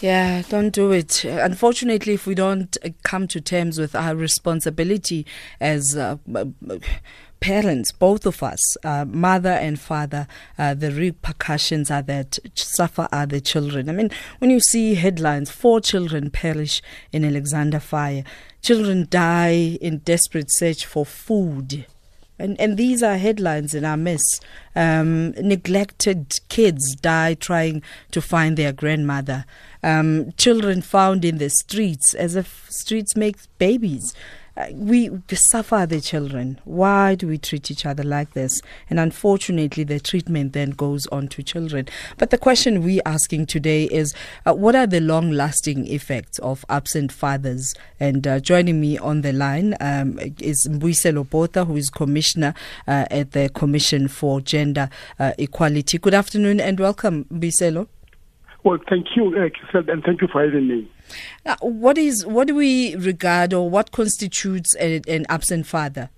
Yeah, don't do it. Unfortunately, if we don't come to terms with our responsibility as uh, parents, both of us, uh, mother and father, uh, the repercussions are that suffer are the children. I mean, when you see headlines, four children perish in Alexandra fire, children die in desperate search for food. And, and these are headlines in our midst. Um, neglected kids die trying to find their grandmother. Um, children found in the streets as if streets make babies. We suffer the children. Why do we treat each other like this? And unfortunately, the treatment then goes on to children. But the question we're asking today is uh, what are the long lasting effects of absent fathers? And uh, joining me on the line um, is Mbuyiselo Botha, who is Commissioner uh, at the Commission for Gender uh, Equality. Good afternoon and welcome, Mbuyiselo. Well, thank you, uh, and thank you for having me. Uh, what is what do we regard or what constitutes a, an absent father?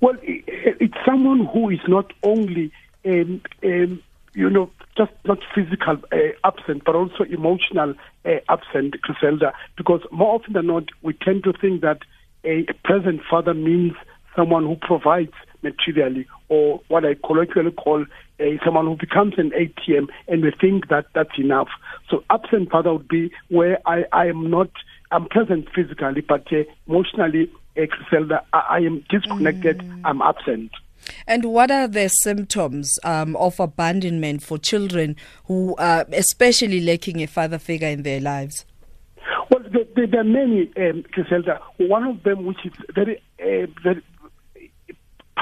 Well, it, it's someone who is not only, um, um, you know, just not physical uh, absent, but also emotional uh, absent, Griselda. Because more often than not, we tend to think that a present father means someone who provides materially, or what I colloquially call uh, someone who becomes an ATM, and we think that that's enough. So absent father would be where I, I am not, I'm present physically, but uh, emotionally, I, I am disconnected, mm. I'm absent. And what are the symptoms um, of abandonment for children who are especially lacking a father figure in their lives? Well, there, there are many, um, Griselda. One of them, which is very, uh, very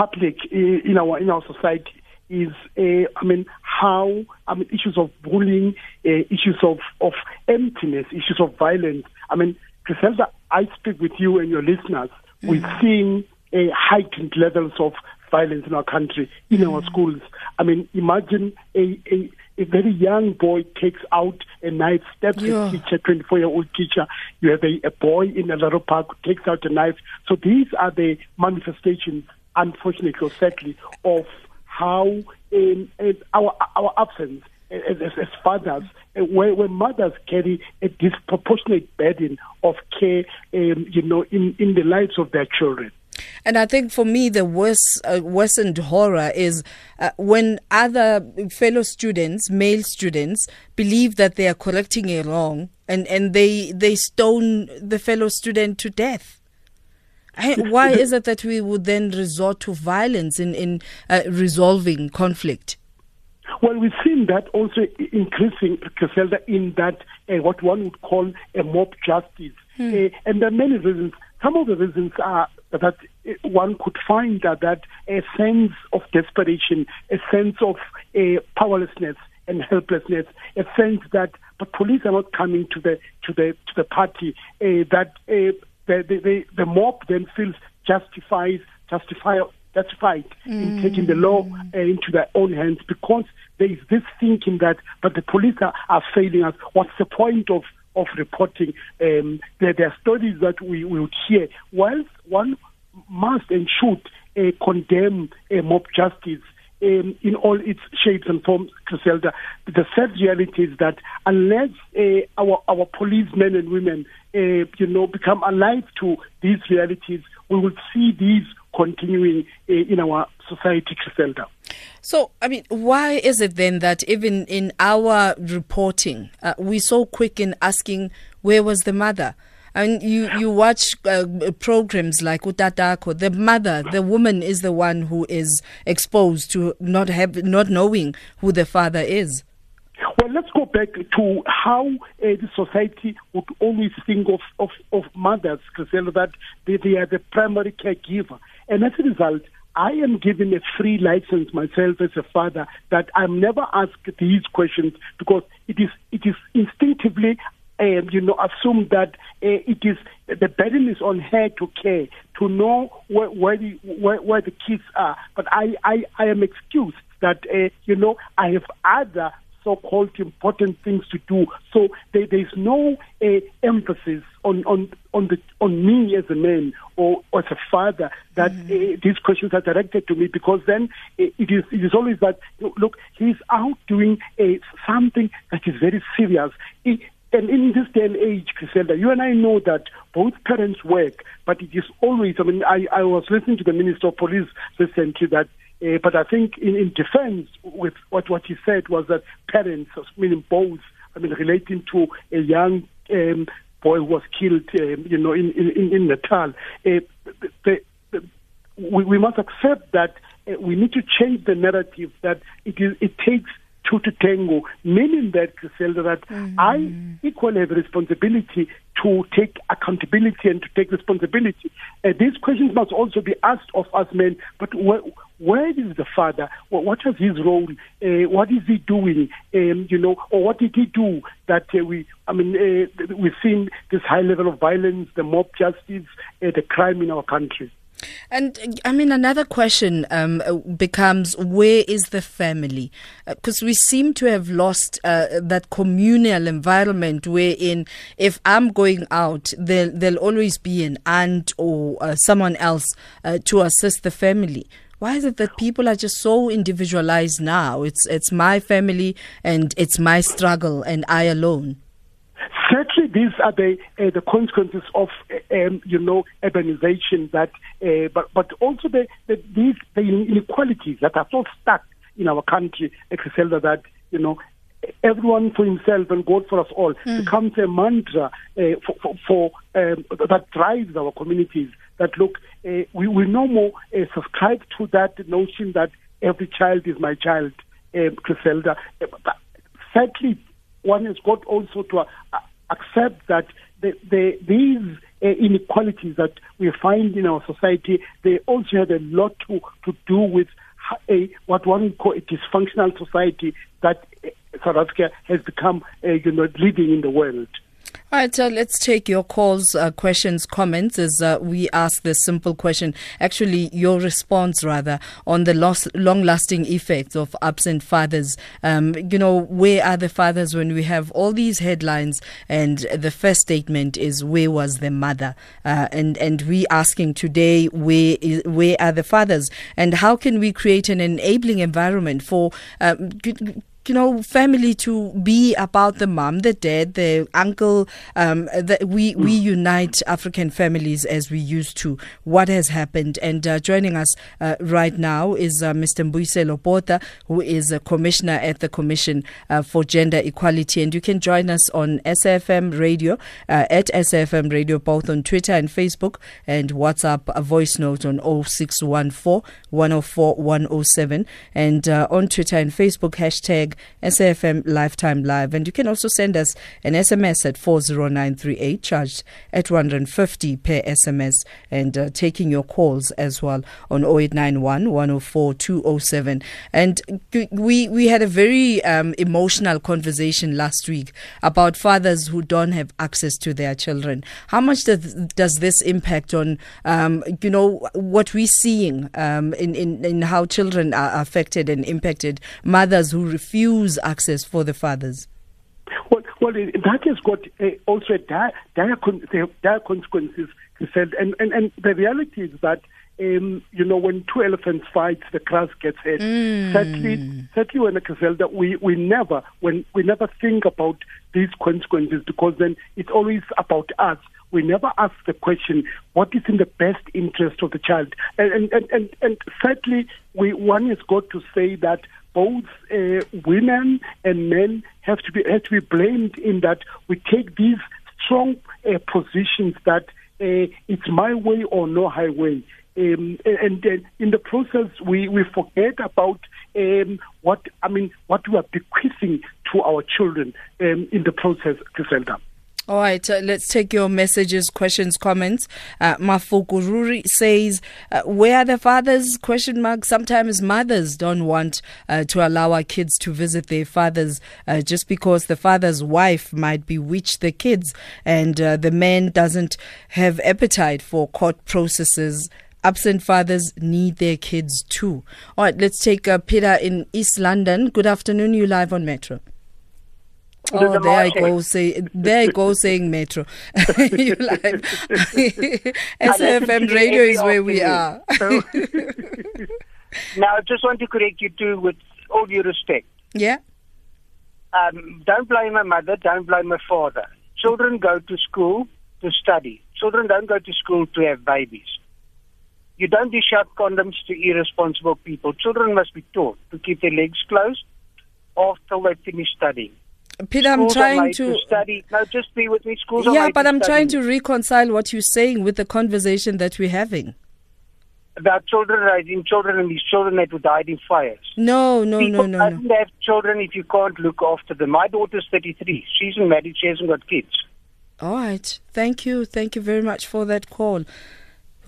public in our in our society, is, uh, I mean, how, I mean, issues of bullying, uh, issues of, of emptiness, issues of violence. I mean, Griselda, I speak with you and your listeners. Mm. We're seeing uh, heightened levels of violence in our country, in mm. our schools. I mean, imagine a, a, a very young boy takes out a knife, stabs yeah. a teacher, 24 year old teacher. You have a, a boy in a little park who takes out a knife. So these are the manifestations, unfortunately or sadly, of how in, in our our absence as, as, fathers, uh, where, where, mothers carry a disproportionate burden of care, um, you know, in, in the lives of their children. And I think for me, the worst, uh, worsened horror is uh, when other fellow students, male students, believe that they are correcting a wrong and, and they, they stone the fellow student to death. Why is it that we would then resort to violence in, in uh, resolving conflict? Well, we've seen that also increasing, Griselda, in that uh, what one would call a mob justice. Hmm. Uh, and there are many reasons. Some of the reasons are that uh, one could find that, that a sense of desperation, a sense of uh, powerlessness and helplessness, a sense that the police are not coming to the to the to the party, uh, that uh, the, the, the, the mob then feels justifies, justify, justified mm. in taking the law uh, into their own hands because there is this thinking that, but the police are, are failing us. What's the point of of reporting. Um, there, there, are stories that we, we would hear. Whilst one must and should uh, condemn uh, mob justice um, in all its shapes and forms, Griselda, the sad reality is that unless uh, our our policemen and women uh, you know, become alive to these realities, we will see these continuing uh, in our society, Griselda. So, I mean, why is it then that even in our reporting, uh, we're so quick in asking, where was the mother? And you, you watch uh, programs like Utatakho, the mother, the woman is the one who is exposed to not have, not knowing who the father is. Well, let's go back to how uh, the society would always think of, of, of mothers, Griselda, that they, they are the primary caregiver. And as a result, I am given a free license myself as a father that I'm never asked these questions because it is it is instinctively um, you know assume that uh, it is the burden is on her to care to know where where the, where, where the kids are. But I, I, I am excused that uh, you know I have other so-called important things to do. So there, there's no uh, emphasis on, on on the on me as a man or, or as a father that mm. uh, these questions are directed to me because then uh, it is it is always that look he's out doing something that is very serious. It, and in this day and age, Griselda, you and I know that both parents work, but it is always, I mean, I, I was listening to the Minister of Police recently that uh, but I think in, in defense with what, what he said was that parents, meaning both, I mean, relating to a young um, boy who was killed, um, you know, in, in, in Natal, uh, the, the, we, we must accept that uh, we need to change the narrative that it, is, it takes two to tango, meaning that, Griselda, that mm-hmm. I equally have a responsibility to take accountability and to take responsibility. Uh, these questions must also be asked of us men, but wh- where is the father? What is his role? Uh, what is he doing? Um, you know, or what did he do that uh, we? I mean, uh, we've seen this high level of violence, the mob justice, uh, the crime in our country. And I mean, another question um, becomes where is the family? Because uh, we seem to have lost uh, that communal environment wherein if I'm going out, there, there'll always be an aunt or uh, someone else uh, to assist the family. Why is it that people are just so individualized now? It's it's my family and it's my struggle and I alone. Certainly, these are the uh, the consequences of uh, um, you know urbanization. That, uh, but but also the the, these, the inequalities that are so stuck in our country, Griselda, that you know everyone for himself and God for us all mm. becomes a mantra uh, for, for, for um, that drives our communities. That look, uh, we we no more uh, subscribe to that notion that every child is my child, Griselda. Sadly, one has got also to uh, accept that the, the, these uh, inequalities that we find in our society, they also have a lot to, to do with a, what one call a dysfunctional society that uh, South Africa has become, uh, you know, leading in the world. All right, so let's take your calls, uh, questions, comments as uh, we ask this simple question. Actually, your response rather on the long lasting effects of absent fathers. Um, you know, where are the fathers when we have all these headlines? And the first statement is, Where was the mother? Uh, and, and we asking today, where, is, where are the fathers? And how can we create an enabling environment for um, you know, family to be about the mom, the dad, the uncle. Um, that we we mm. unite African families as we used to. What has happened? And uh, joining us uh, right now is uh, Mr. Mbuyiselo Botha, who is a commissioner at the Commission uh, for Gender Equality. And you can join us on SAFM Radio uh, at SAFM Radio, both on Twitter and Facebook, and WhatsApp a voice note on 0614 104 107, and uh, on Twitter and Facebook hashtag SAFM Lifetime Live. And you can also send us an SMS at 40938, charged at 150 per SMS, and uh, taking your calls as well on 0891 104 207. And we, we had a very um, emotional conversation last week about fathers who don't have access to their children. How much does, does this impact on, um, you know, what we're seeing um, in, in, in how children are affected and impacted? Mothers who refuse refuse access for the fathers? Well, well that has got uh, also dire, dire, con- dire consequences, he said. And, and, and the reality is that um, you know, when two elephants fight, the grass gets hit. Mm. Certainly, certainly when Griselda, we, we never, when we never think about these consequences because then it's always about us. We never ask the question, what is in the best interest of the child? And, and, and, and sadly, we, one has got to say that both uh, women and men have to be have to be blamed in that we take these strong uh, positions that uh, it's my way or no highway. Um, and, and in the process, we, we forget about um, what I mean, what we are bequeathing to our children um, in the process, Griselda. All right, uh, let's take your messages, questions, comments. Uh, Mafukururi says, uh, "Where are the fathers?" Question mark. Sometimes mothers don't want uh, to allow our kids to visit their fathers uh, just because the father's wife might bewitch the kids, and uh, the man doesn't have appetite for court processes. Absent fathers need their kids too. All right, let's take uh, Peter in East London. Good afternoon. You live on Metro. Oh, there I go say there I go saying metro. you like SAFM radio is where we are. So, now I just want to correct you too with all due respect. Yeah. Um, don't blame my mother, don't blame my father. Children go to school to study. Children don't go to school to have babies. You don't dish out condoms to irresponsible people. Children must be taught to keep their legs closed after they finish studying. Peter, I'm trying made to. study. No, just be with me. Schools Yeah, but I'm trying to reconcile what you're saying with the conversation that we're having. about children raising children and these children that would died in fires. No, no, no, People no, no. don't have children if you can't look after them. My daughter's 33. She's married. She hasn't got kids. All right. Thank you. Thank you very much for that call.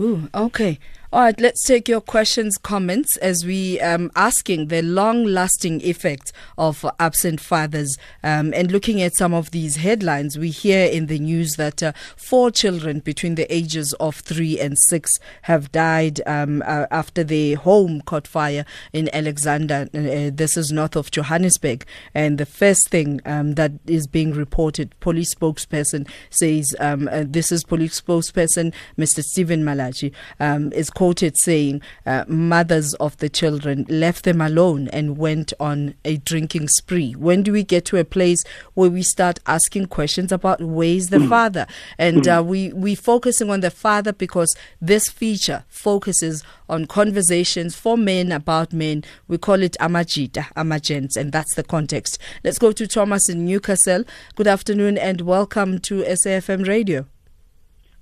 Ooh, okay. All right, let's take your questions, comments as we um asking the long-lasting effect of absent fathers um, and looking at some of these headlines. We hear in the news that uh, four children between the ages of three and six have died um, uh, after their home caught fire in Alexandra. Uh, this is north of Johannesburg, and the first thing um, that is being reported, police spokesperson says um, uh, this is police spokesperson Mr. Stephen Malachi um, is quoted saying uh, mothers of the children left them alone and went on a drinking spree. When do we get to a place where we start asking questions about where's the father? And uh, we we focusing on the father because this feature focuses on conversations for men about men. We call it amajita, amagents, and that's the context. Let's go to Thomas in Newcastle. Good afternoon and welcome to SAFM Radio.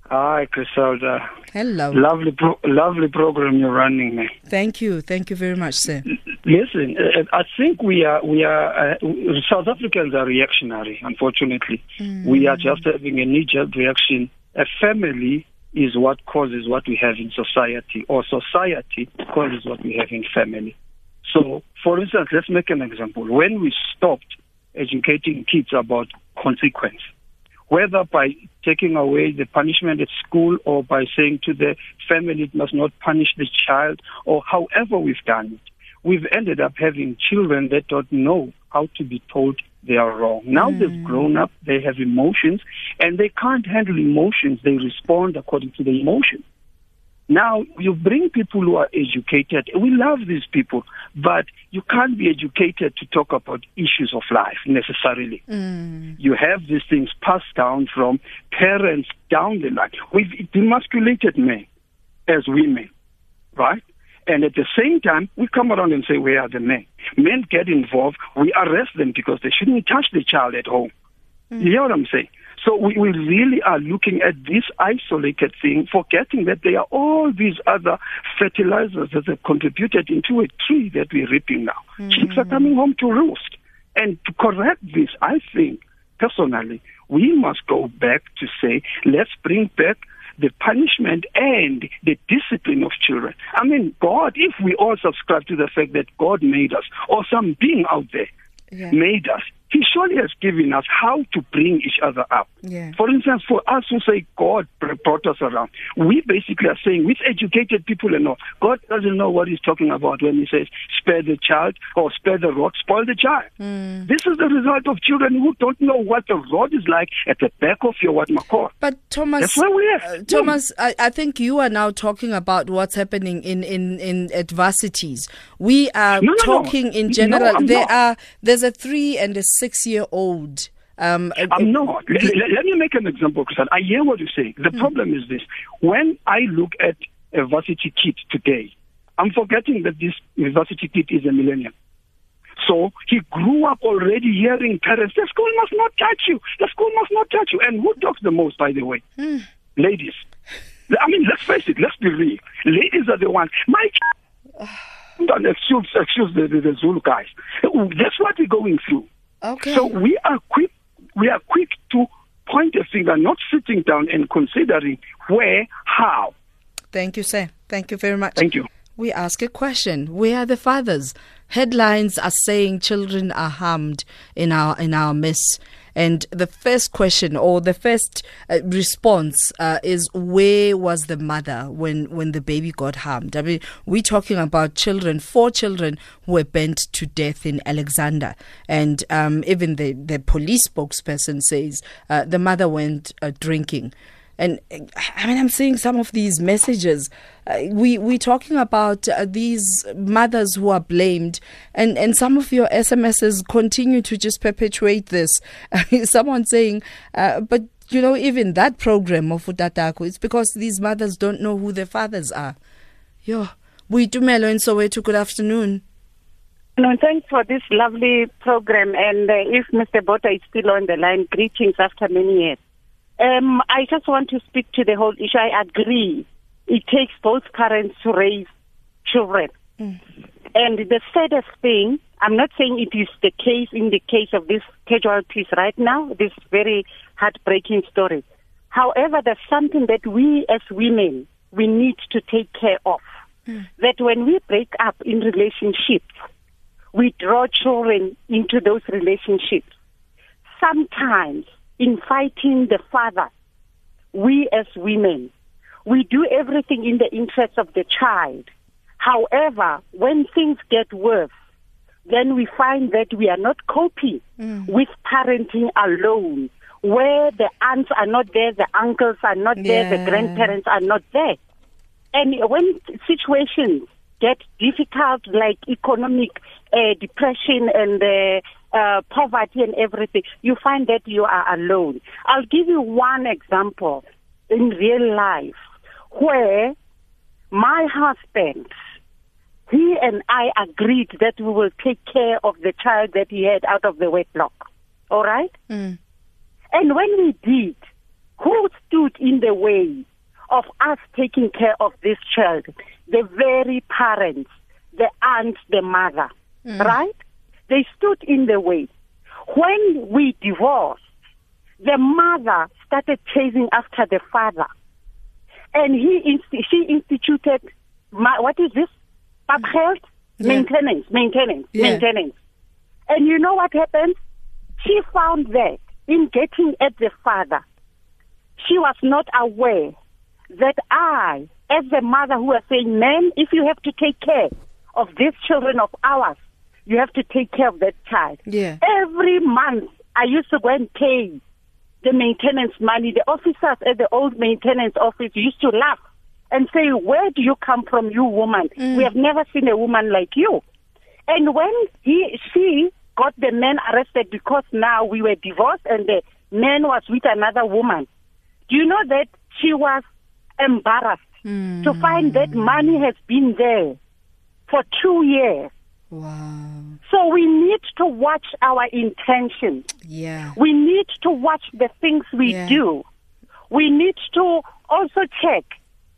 Hi, Griselda. Hello. Lovely, pro- lovely program you're running, man. Thank you. Thank you very much, sir. Listen, uh, I think we are, we are, uh, South Africans are reactionary. Unfortunately, we are just having a knee-jerk reaction. A family is what causes what we have in society, or society causes what we have in family. So, for instance, let's make an example. When we stopped educating kids about consequence, whether by taking away the punishment at school or by saying to the family it must not punish the child or however we've done it, we've ended up having children that don't know how to be told they are wrong. Now mm. they've grown up, they have emotions, and they can't handle emotions. They respond according to the emotion. Now, you bring people who are educated. We love these people, but you can't be educated to talk about issues of life necessarily. Mm. You have these things passed down from parents down the line. We've demasculated men as women, right? And at the same time, we come around and say, Where are the men? Men get involved, we arrest them because they shouldn't touch the child at home. You mm. hear what I'm saying? So we, we really are looking at this isolated thing, forgetting that there are all these other fertilizers that have contributed into a tree that we're reaping now. Hmm. Chicks are coming home to roost. And to correct this, I think, personally, we must go back to say, let's bring back the punishment and the discipline of children. I mean, God, if we all subscribe to the fact that God made us, or some being out there Yeah. made us, He surely has given us how to bring each other up. Yeah. For instance, for us who say God brought us around, we basically are saying, with educated people and all, God doesn't know what He's talking about when He says, spare the child or spare the rod, spoil the child. This is the result of children who don't know what the rod is like at the back of your what McCall. But Thomas, That's where we are. uh, Thomas, I, I think you are now talking about what's happening in in in adversities. We are No, no, no. talking in general. There not. are there's a three and a six year old. Um, I'm not. Let, let- me make an example, because I hear what you say. The problem is this. When I look at a varsity kid today, I'm forgetting that this varsity kid is a millennial. So he grew up already hearing parents, the school must not touch you. The school must not touch you. And who talks the most, by the way? Ladies. I mean, let's face it, let's be real. Ladies are the ones. My child. Excuse, excuse the, the, the Zulu guys. That's what we're going through. Okay. So we are quick. We are quick to point a finger, not sitting down and considering where, how. Thank you, sir. Thank you very much. Thank you. We ask a question. Where are the fathers? Headlines are saying children are harmed in our in our midst. And the first question or the first uh, response uh, is where was the mother when, when the baby got harmed? I mean, we're talking about children, four children who were burnt to death in Alexandra. And um, even the, the police spokesperson says uh, the mother went uh, drinking. And I mean, I'm seeing some of these messages. Uh, we we're talking about uh, these mothers who are blamed, and and some of your SMSs continue to just perpetuate this. Someone saying, uh, but you know, even that program of Utatakho, it's because these mothers don't know who their fathers are. Yo, we do Melo in Soweto. Good afternoon. No, thanks for this lovely program. And uh, if Mr. Botha is still on the line, greetings after many years. Um, I just want to speak to the whole issue. I agree. It takes both parents to raise children. Mm. And the saddest thing, I'm not saying it is the case in the case of these casualties right now, this very heartbreaking story. However, there's something that we as women, we need to take care of. Mm. That when we break up in relationships, we draw children into those relationships. Sometimes in fighting the father, we as women, we do everything in the interest of the child. However, when things get worse, then we find that we are not coping mm. with parenting alone, where the aunts are not there, the uncles are not yeah. there, the grandparents are not there. And when situations get difficult, like economic uh, depression and uh, uh, poverty and everything, you find that you are alone. I'll give you one example in real life where my husband, he and I agreed that we will take care of the child that he had out of the wedlock. All right? Mm. And when we did, who stood in the way of us taking care of this child? The very parents, the aunt, the mother, mm. right? They stood in the way. When we divorced, the mother started chasing after the father. And he inst- she instituted, what is this? Health? Yeah. Maintenance, maintenance, yeah. maintenance. And you know what happened? She found that in getting at the father, she was not aware that I, as the mother who was saying, man, if you have to take care of these children of ours, you have to take care of that child. Yeah. Every month, I used to go and pay the maintenance money. The officers at the old maintenance office used to laugh and say, Where do you come from, you woman? Mm. We have never seen a woman like you. And when he, she got the man arrested because now we were divorced and the man was with another woman, do you know that she was embarrassed mm. to find that money has been there for two years? Wow. So we need to watch our intentions. Yeah. We need to watch the things we yeah. do. We need to also check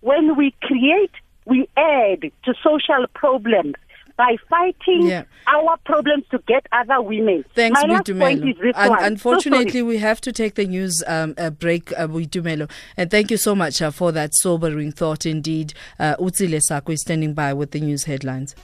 when we create, we add to social problems by fighting yeah. our problems to get other women. Thanks, My last point is this Un-. Unfortunately, so we have to take the news um, break, uh, Dumelo. And thank you so much uh, for that sobering thought indeed. Uh, Utsile Sako is standing by with the news headlines.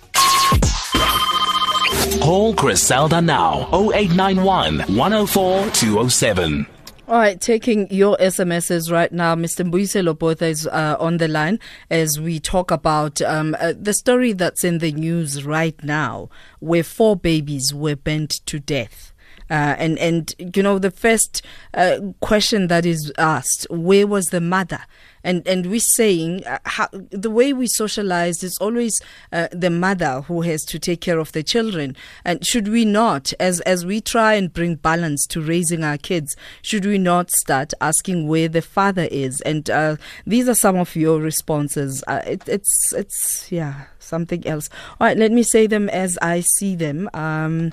Call Griselda now 0891 104 207. All right, taking your SMSs right now. Mr. Mbuyiselo Botha is uh, on the line as we talk about um, uh, the story that's in the news right now, where four babies were burnt to death. Uh, and and you know the first uh, question that is asked, where was the mother? and and we're saying uh, how, the way we socialize is always uh, the mother who has to take care of the children. And should we not as as we try and bring balance to raising our kids should we not start asking where the father is? And uh, these are some of your responses. Uh, it, it's it's yeah something else. All right let me say them as i see them. Um,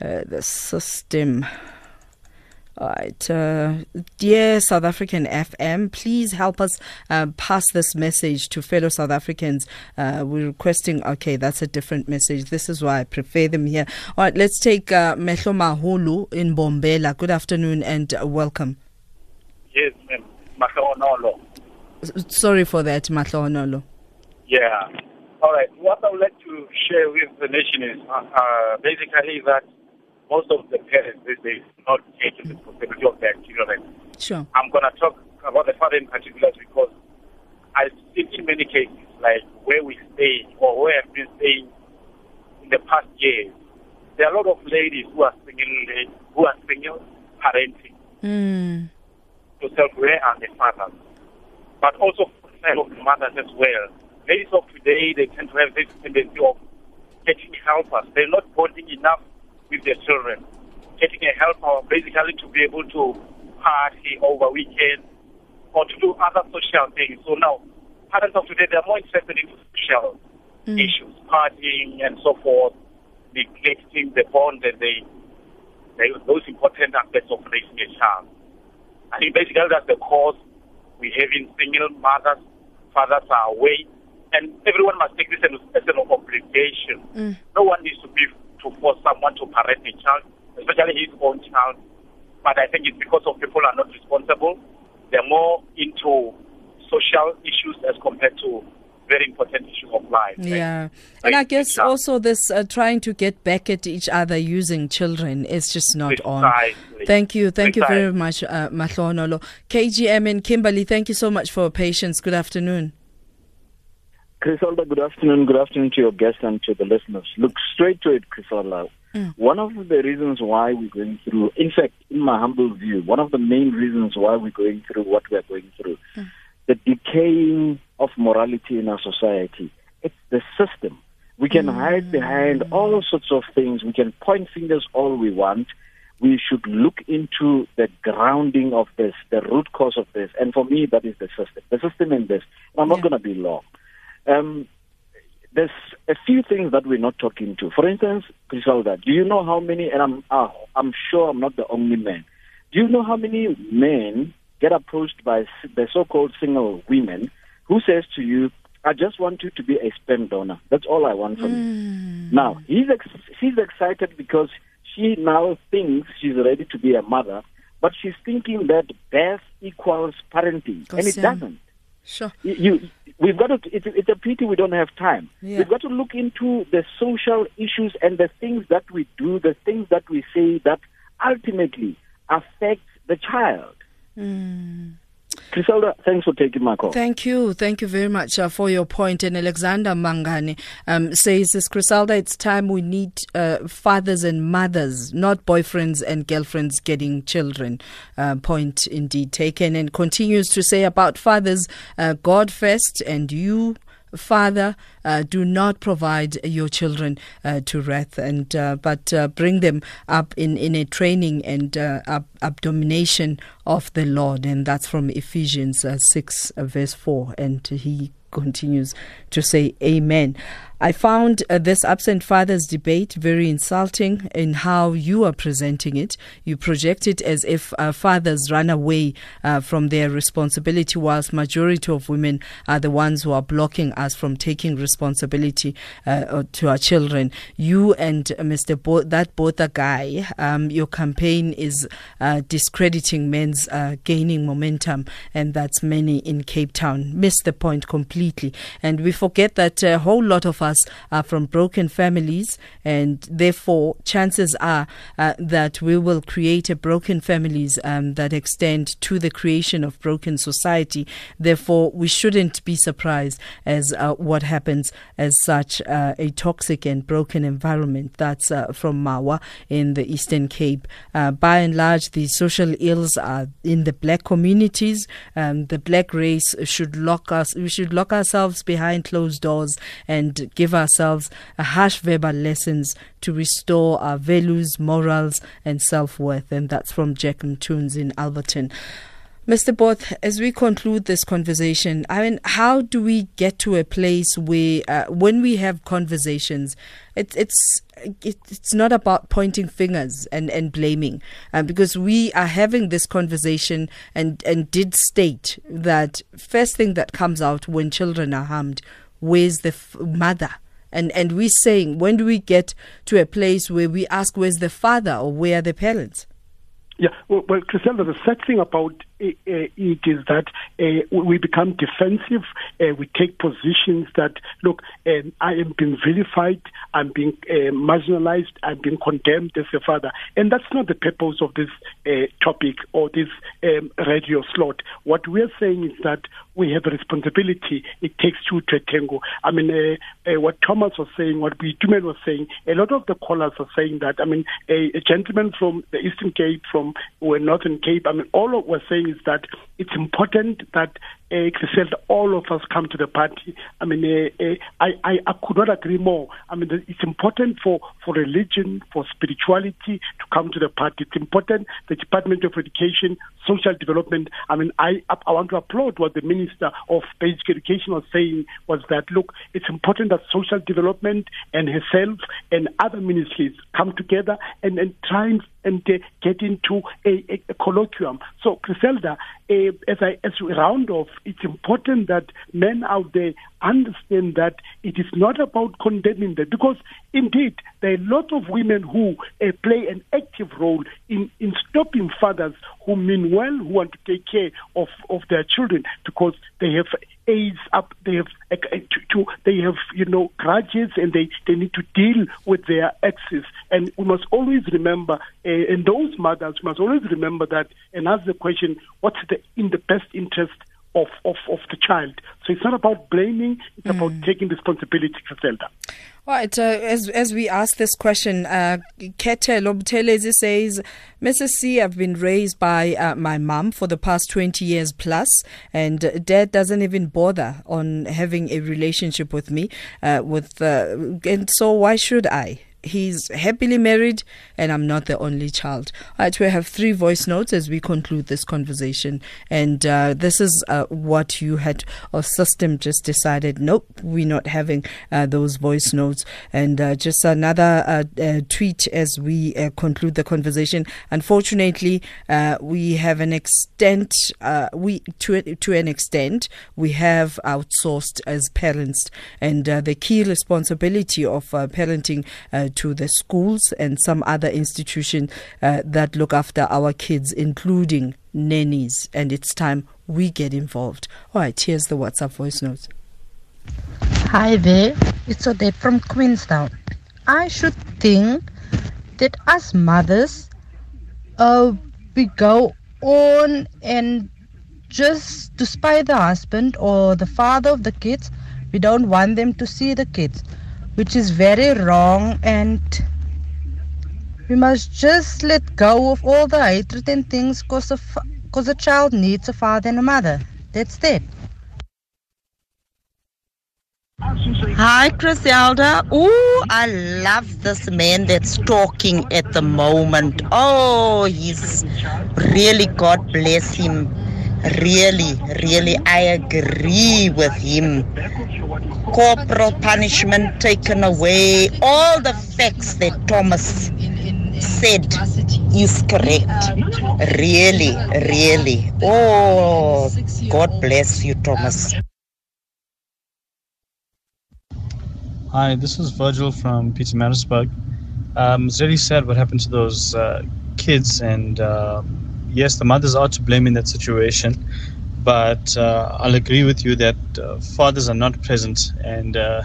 uh, the system all right. Uh, dear South African FM, please help us uh, pass this message to fellow South Africans. Uh, we're requesting, okay, that's a different message. This is why I prefer them here. All right, let's take uh, Mehlo Mahulu in Mbombela. Good afternoon and uh, welcome. Yes, ma'am. Mahlo Sorry for that, Mahlo Yeah. All right. What I would like to share with the nation is uh, uh basically that most of the parents these days not taking responsibility of their children. Sure. I'm going to talk about the father in particular because I've seen in many cases, like where we stay or where I've been staying in the past years, there are a lot of ladies who are single, who are single parenting Mm. to self where are the fathers, but also for the side of the mothers as well. Ladies of today, they tend to have this tendency of getting helpers. They're not bonding enough with their children. Getting a helper basically to be able to party over weekends or to do other social things. So now, parents of today, they're more interested in social mm. issues, partying and so forth, neglecting the bond that they, they, those important aspects of raising a child. I think basically that's the cause we have in single mothers, fathers are away, and everyone must take this as as an obligation. Mm. No one needs to be to force someone to parent a child, especially his own child. But I think it's because of people are not responsible. They're more into social issues as compared to very important issues of life. Yeah. And I guess child. also this uh, trying to get back at each other using children is just not on. Thank you. Thank you very much, uh, Mahlonolo. KGM and Kimberley, thank you so much for your patience. Good afternoon. Griselda, good afternoon. Good afternoon to your guests and to the listeners. Look straight to it, Griselda. Hmm. One of the reasons why we're going through, in fact, in my humble view, one of the main reasons why we're going through what we're going through, hmm. the decaying of morality in our society, it's the system. We can hmm. hide behind all sorts of things. We can point fingers all we want. We should look into the grounding of this, the root cause of this. And for me, that is the system. The system in this. I'm not going to be long. Um, there's a few things that we're not talking to. For instance, Griselda, do you know how many? And I'm uh, I'm sure I'm not the only man. Do you know how many men get approached by the so-called single women who says to you, "I just want you to be a sperm donor. That's all I want from you." Now he's ex- she's excited because she now thinks she's ready to be a mother, but she's thinking that birth equals parenting, and it doesn't Sure. you, you we've got to it's, it's a pity we don't have time Yeah. we've got to look into the social issues and the things that we do the things that we say that ultimately affect the child hmm. Griselda, thanks for taking my call. Thank you. Thank you very much uh, for your point. And Alexander Mangani um, says, this Griselda, it's time we need uh, fathers and mothers, not boyfriends and girlfriends getting children. Uh, point indeed taken. And continues to say about fathers, uh, God first and you Father, uh, do not provide your children uh, to wrath, and uh, but uh, bring them up in, in a training and uh, up, up of the Lord, and that's from Ephesians uh, six verse four, and he continues to say, Amen. I found uh, this absent fathers debate very insulting in how you are presenting it. You project it as if uh, fathers run away uh, from their responsibility, whilst majority of women are the ones who are blocking us from taking responsibility uh, to our children. You and uh, Mr. Bo- that Botha guy, um, your campaign is uh, discrediting men's uh, gaining momentum, and that's many in Cape Town. Miss the point completely, and we forget that a whole lot of are from broken families, and therefore chances are uh, that we will create a broken families um, that extend to the creation of broken society. Therefore, we shouldn't be surprised as uh, what happens as such uh, a toxic and broken environment. That's uh, from Mawa in the Eastern Cape. Uh, by and large, the social ills are in the black communities. Um, the black race should lock us. We should lock ourselves behind closed doors and give ourselves a harsh verbal lessons to restore our values, morals, and self worth. And that's from Jack Tunes in Alberton. Mr. Both, as we conclude this conversation, I mean, how do we get to a place where, uh, when we have conversations, it, it's it, it's not about pointing fingers and and blaming, uh, because we are having this conversation and and did state that first thing that comes out when children are harmed, where's the f- mother? And and we're saying when do we get to a place where we ask where's the father or where are the parents? Yeah, well, well Griselda, the sad thing about it, it is that eh, we become defensive. we take positions that look, um, I am being vilified, I'm being marginalized, I'm being condemned as a father, and that's not the purpose of this topic or this um, radio slot. What we're saying is that we have a responsibility. It takes two to tango. I mean, what Thomas was saying, what Bitumen was saying, a lot of the callers are saying that. I mean, a, a gentleman from the Eastern Cape, from or Northern Cape, I mean, all of we're saying is that it's important that uh, said all of us come to the party. I mean, uh, uh, I, I, I could not agree more. I mean, it's important for, for religion, for spirituality to come to the party. It's important the Department of Education, Social Development. I mean, I, I want to applaud what the Minister of Basic Education was saying was that, look, it's important that social development and herself and other ministries come together and, and try and, and uh, get into a, a, a colloquium. So, Griselda, as, I, as we round off, it's important that men out there understand that it is not about condemning them because indeed there are a lot of women who uh, play an active role in, in stopping fathers who mean well, who want to take care of, of their children because they have aids up, they have uh, to, to, they have you know grudges and they, they need to deal with their exes. And we must always remember, uh, and those mothers must always remember that and ask the question, what's the in the best interest of, of, of the child. So it's not about blaming, it's mm. about taking responsibility, Griselda. Right, uh, as as we ask this question, uh, Kete Lobtelezi says, Mrs. C, I've been raised by uh, my mom for the past 20 years plus, and dad doesn't even bother on having a relationship with me. Uh, with uh, And so, why should I? He's happily married and I'm not the only child. All right, we have three voice notes as we conclude this conversation. And uh, this is uh, what you had, our system just decided, nope, we're not having uh, those voice notes. And uh, just another uh, uh, tweet as we conclude the conversation. Unfortunately, we have an extent, we to, to an extent, we have outsourced as parents. And the key responsibility of parenting to the schools and some other institutions uh, that look after our kids, including nannies. And it's time we get involved. All right, here's the WhatsApp voice note. Hi there, it's Ode from Queenstown. I should think that as mothers, uh, we go on and just spy the husband or the father of the kids, we don't want them to see the kids which is very wrong and we must just let go of all the hatred and things because because a child needs a father and a mother that's it Hi, Griselda. Oh, I love this man that's talking at the moment. Oh, he's really, God bless him. Really, really, I agree with him. Corporal punishment taken away. All the facts that Thomas said is correct. Really, really. Oh, God bless you, Thomas. Hi, this is Virgil from Pietermaritzburg. Um, it's really sad what happened to those uh, kids and. Uh, yes, the mothers are to blame in that situation, but uh, I'll agree with you that uh, fathers are not present, and uh,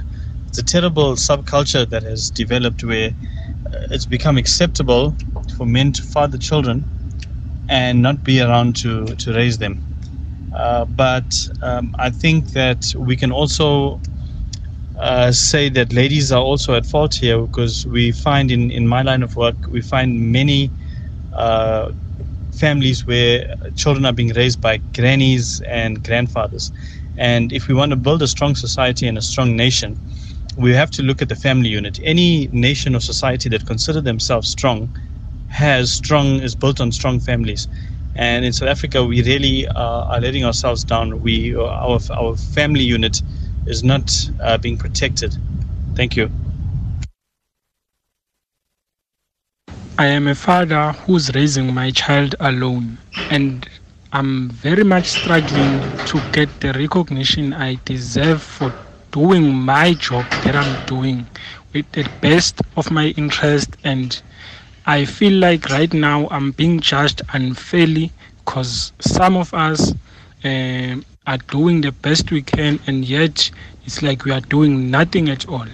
it's a terrible subculture that has developed where uh, it's become acceptable for men to father children and not be around to, to raise them. Uh, but um, I think that we can also uh, say that ladies are also at fault here because we find in, in my line of work, we find many families where children are being raised by grannies and grandfathers. And if we want to build a strong society and a strong nation, we have to look at the family unit. Any nation or society that consider themselves strong has strong is built on strong families. And in South Africa, we really uh, are letting ourselves down. We our our family unit is not uh, being protected. Thank you. I am a father who's raising my child alone, and I'm very much struggling to get the recognition I deserve for doing my job that I'm doing with the best of my interest. And I feel like right now I'm being judged unfairly because some of us uh, are doing the best we can, and yet it's like we are doing nothing at all.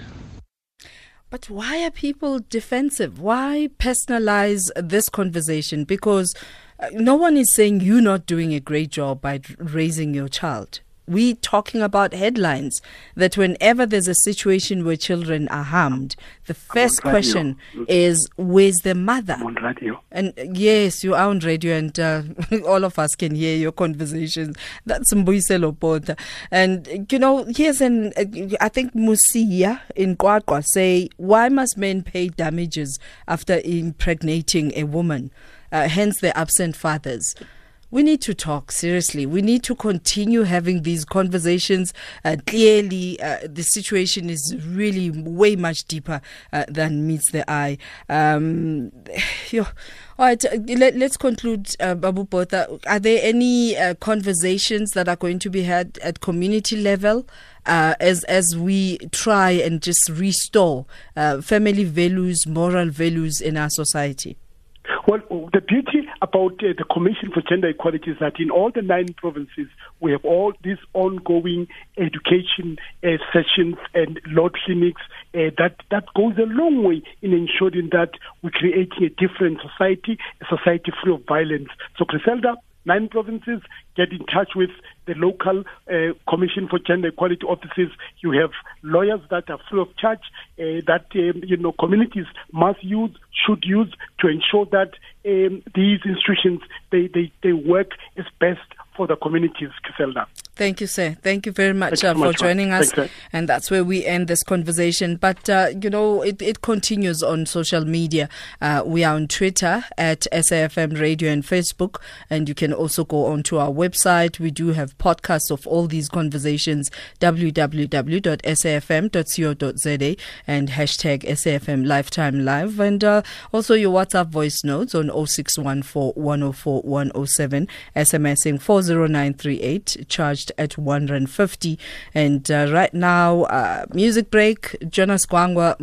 But why are people defensive? Why personalize this conversation? Because uh, no one is saying you're not doing a great job by raising your child we talking about headlines that whenever there's a situation where children are harmed, the first question is, where's the mother? I'm on radio. And yes, you are on radio, and uh, all of us can hear your conversations. That's Mbuyiselo Botha. And, you know, here's an, uh, I think Musia in QwaQwa say, why must men pay damages after impregnating a woman? Uh, hence the absent fathers we need to talk seriously. We need to continue having these conversations. Uh, clearly, uh, the situation is really way much deeper uh, than meets the eye. Um, all right, uh, let, us conclude, uh, Babu Botha. Are there any uh, conversations that are going to be had at community level? Uh, as as we try and just restore family values, moral values in our society. Well, the beauty about uh, the Commission for Gender Equality is that in all the nine provinces, we have all these ongoing education uh, sessions and law clinics uh, that, that goes a long way in ensuring that we're creating a different society, a society free of violence. So, Griselda, nine provinces, get in touch with the local uh, Commission for Gender Equality offices. You have lawyers that are free of charge uh, that um, you know communities must use, should use to ensure that um, these institutions they, they, they work as best for the communities, Griselda. Thank you, sir. Thank you very much, uh, for much, joining us. Thanks, and that's where we end this conversation. But, uh, you know, it, it continues on social media. Uh, we are on Twitter at SAFM Radio and Facebook. And you can also go onto our website. We do have podcasts of all these conversations, www.safm.co.za and hashtag SAFM Lifetime Live. And uh, also your WhatsApp voice notes on 0614 104 107, SMSing 40938, charged at 150. And uh, right now, uh, music break, Jonas Gwangwa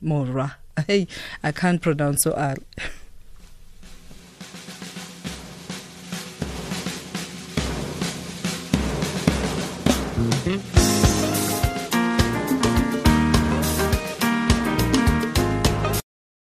Mora. Hey, I can't pronounce so uh, Mm-hmm.